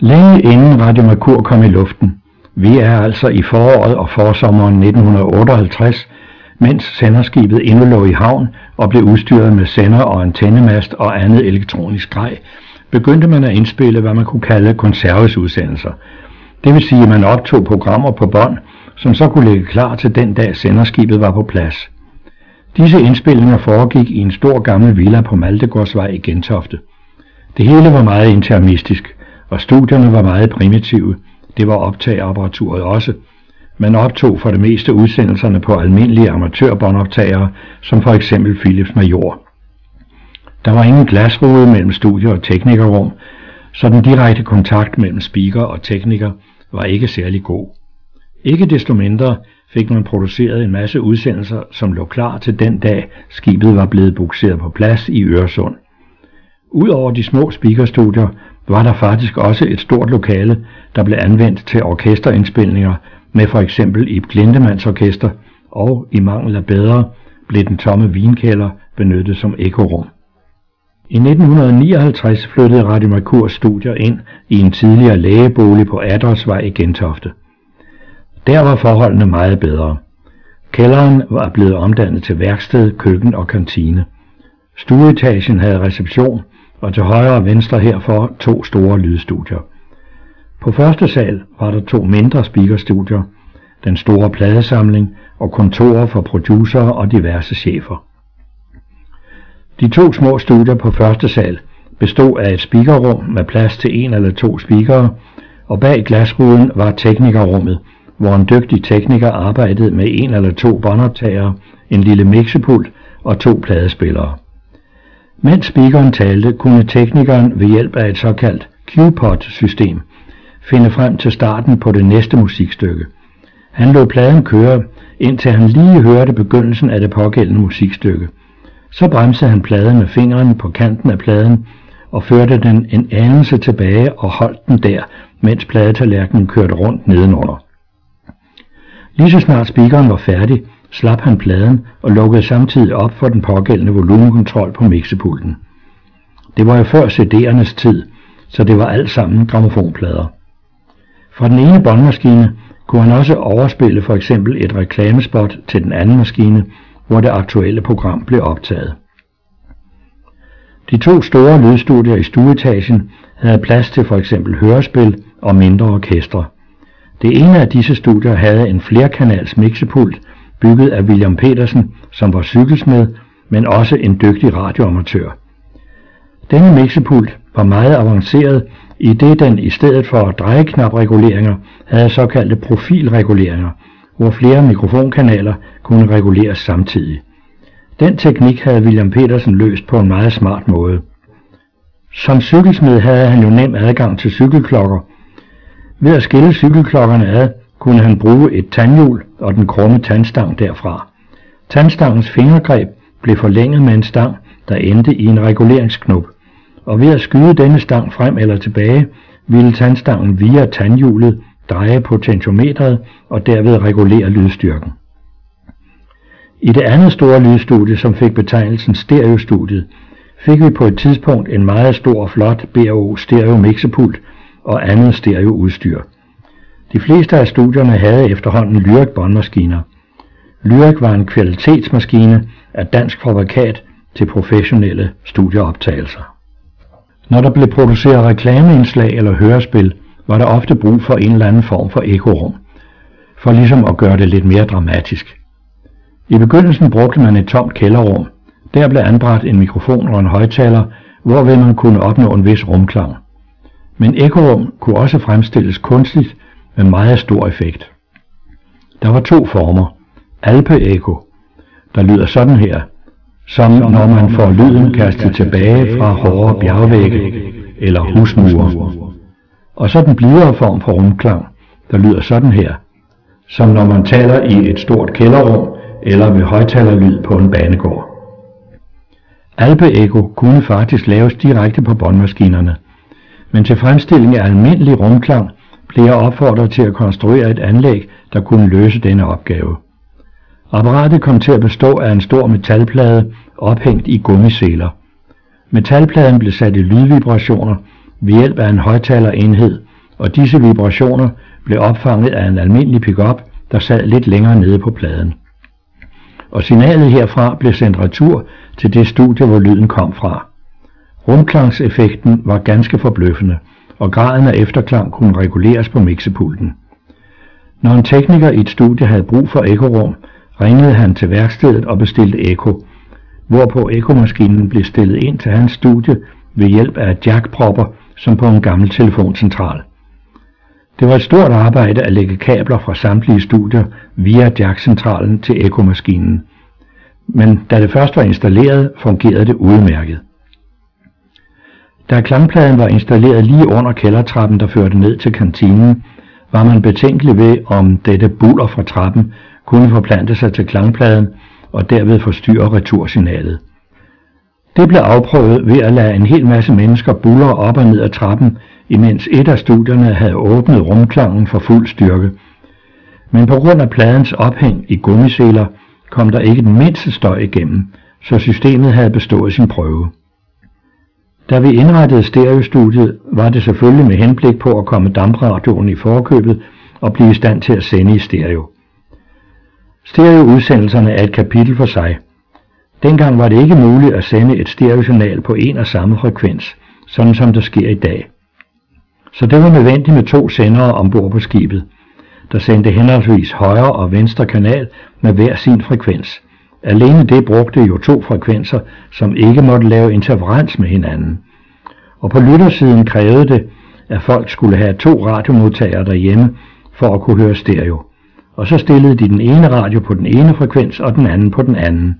Længe inden Radio Mercur kom i luften, vi er altså i foråret og forsommeren 1958, mens senderskibet endnu lå i havn og blev udstyret med sender og antennemast og andet elektronisk grej, begyndte man at indspille, hvad man kunne kalde konservesudsendelser. Det vil sige, at man optog programmer på bånd, som så kunne ligge klar til den dag senderskibet var på plads. Disse indspillinger foregik i en stor gammel villa på Maltegårdsvej i Gentofte. Det hele var meget intermistisk, og studierne var meget primitive. Det var optageapparaturet også. Man optog for det meste udsendelserne på almindelige amatørbåndoptagere, som for eksempel Philips Major. Der var ingen glasrude mellem studie og teknikerrum, så den direkte kontakt mellem speaker og tekniker var ikke særlig god. Ikke desto mindre fik man produceret en masse udsendelser, som lå klar til den dag, skibet var blevet bukseret på plads i Øresund. Udover de små speakerstudier var der faktisk også et stort lokale, der blev anvendt til orkesterindspilninger med for eksempel Ib Glindemanns orkester, og i mangel af bedre blev den tomme vinkælder benyttet som ekorum. I 1959 flyttede Radio Mercurs studier ind i en tidligere lægebolig på Adolfsvej i Gentofte. Der var forholdene meget bedre. Kælderen var blevet omdannet til værksted, køkken og kantine. Stueetagen havde reception, og til højre og venstre herfor to store lydstudier. På første sal var der to mindre speakerstudier, den store pladesamling og kontorer for producer og diverse chefer. De to små studier på første sal bestod af et speakerrum med plads til en eller to speakere, og bag glasruden var teknikerrummet, hvor en dygtig tekniker arbejdede med en eller to båndoptagere, en lille mixepult og to pladespillere. Mens speakeren talte, kunne teknikeren ved hjælp af et såkaldt Q-pod-system finde frem til starten på det næste musikstykke. Han lod pladen køre, indtil han lige hørte begyndelsen af det pågældende musikstykke. Så bremsede han pladen med fingrene på kanten af pladen og førte den en anelse tilbage og holdt den der, mens pladetallerkenen kørte rundt nedenunder. Lige så snart speakeren var færdig, slap han pladen og lukkede samtidig op for den pågældende volumenkontrol på mixepulten. Det var jo før CD'ernes tid, så det var alt sammen gramofonplader. Fra den ene båndmaskine kunne han også overspille for eksempel et reklamespot til den anden maskine, hvor det aktuelle program blev optaget. De to store lydstudier i stueetagen havde plads til for eksempel hørespil og mindre orkestre. Det ene af disse studier havde en flerkanals mixepult, bygget af William Petersen, som var cykelsmed, men også en dygtig radioamatør. Denne mixepult var meget avanceret, i det den i stedet for drejeknapreguleringer havde såkaldte profilreguleringer, hvor flere mikrofonkanaler kunne reguleres samtidig. Den teknik havde William Petersen løst på en meget smart måde. Som cykelsmed havde han jo nem adgang til cykelklokker. Ved at skille cykelklokkerne ad, kunne han bruge et tandhjul og den krumme tandstang derfra. Tandstangens fingergreb blev forlænget med en stang, der endte i en reguleringsknop, og ved at skyde denne stang frem eller tilbage, ville tandstangen via tandhjulet dreje potentiometret og derved regulere lydstyrken. I det andet store lydstudie, som fik betegnelsen stereostudiet, fik vi på et tidspunkt en meget stor og flot BAO stereo mixepult og andet stereoudstyr. De fleste af studierne havde efterhånden Lyrik båndmaskiner. Lyrik var en kvalitetsmaskine af dansk fabrikat til professionelle studieoptagelser. Når der blev produceret reklameindslag eller hørespil, var der ofte brug for en eller anden form for ekorum, for ligesom at gøre det lidt mere dramatisk. I begyndelsen brugte man et tomt kælderrum. Der blev anbragt en mikrofon og en højtaler, hvorved man kunne opnå en vis rumklang. Men ekorum kunne også fremstilles kunstigt med meget stor effekt. Der var to former. Alpe-eko, der lyder sådan her, som når man får lyden kastet tilbage fra hårde bjergvægge eller husmure. Og så den blidere form for rumklang, der lyder sådan her, som når man taler i et stort kælderrum eller ved højtalerlyd på en banegård. Alpe-eko kunne faktisk laves direkte på båndmaskinerne, men til fremstilling af almindelig rumklang blev jeg opfordret til at konstruere et anlæg, der kunne løse denne opgave. Apparatet kom til at bestå af en stor metalplade ophængt i gummiseler. Metalpladen blev sat i lydvibrationer ved hjælp af en højtalerenhed, og disse vibrationer blev opfanget af en almindelig pickup, der sad lidt længere nede på pladen. Og signalet herfra blev sendt retur til det studie, hvor lyden kom fra. Rumklangseffekten var ganske forbløffende, og graden af efterklang kunne reguleres på mixepulten. Når en tekniker i et studie havde brug for ekorum, ringede han til værkstedet og bestilte eko, hvorpå ekomaskinen blev stillet ind til hans studie ved hjælp af jackpropper som på en gammel telefoncentral. Det var et stort arbejde at lægge kabler fra samtlige studier via jackcentralen til ekomaskinen, men da det først var installeret, fungerede det udmærket. Da klangpladen var installeret lige under kældertrappen, der førte ned til kantinen, var man betænkelig ved, om dette buller fra trappen kunne forplante sig til klangpladen og derved forstyrre retursignalet. Det blev afprøvet ved at lade en hel masse mennesker buller op og ned ad trappen, imens et af studierne havde åbnet rumklangen for fuld styrke. Men på grund af pladens ophæng i gummiseler kom der ikke den mindste støj igennem, så systemet havde bestået sin prøve. Da vi indrettede stereostudiet, var det selvfølgelig med henblik på at komme dampradioen i forkøbet og blive i stand til at sende i stereo. Stereoudsendelserne er et kapitel for sig. Dengang var det ikke muligt at sende et stereosignal på en og samme frekvens, sådan som det sker i dag. Så det var nødvendigt med to sendere ombord på skibet, der sendte henholdsvis højre og venstre kanal med hver sin frekvens. Alene det brugte jo to frekvenser, som ikke måtte lave interferens med hinanden. Og på lyttersiden krævede det, at folk skulle have to radiomodtagere derhjemme for at kunne høre stereo. Og så stillede de den ene radio på den ene frekvens og den anden på den anden.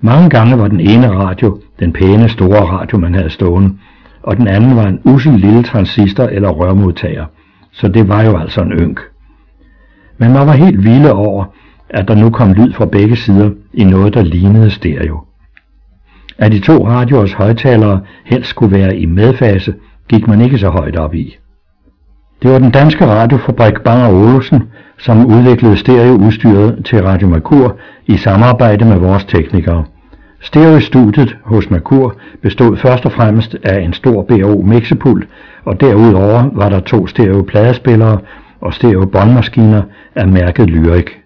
Mange gange var den ene radio den pæne store radio, man havde stående, og den anden var en usel lille transistor eller rørmodtager. Så det var jo altså en ynk. Men man var helt vilde over, at der nu kom lyd fra begge sider i noget, der lignede stereo. At de to radioers højtalere helst skulle være i medfase, gik man ikke så højt op i. Det var den danske radiofabrik Bang Olufsen, som udviklede stereoudstyret til Radio Merkur i samarbejde med vores teknikere. Stereostudiet hos Merkur bestod først og fremmest af en stor BO mixepult, og derudover var der to stereo pladespillere og stereo båndmaskiner af mærket Lyrik.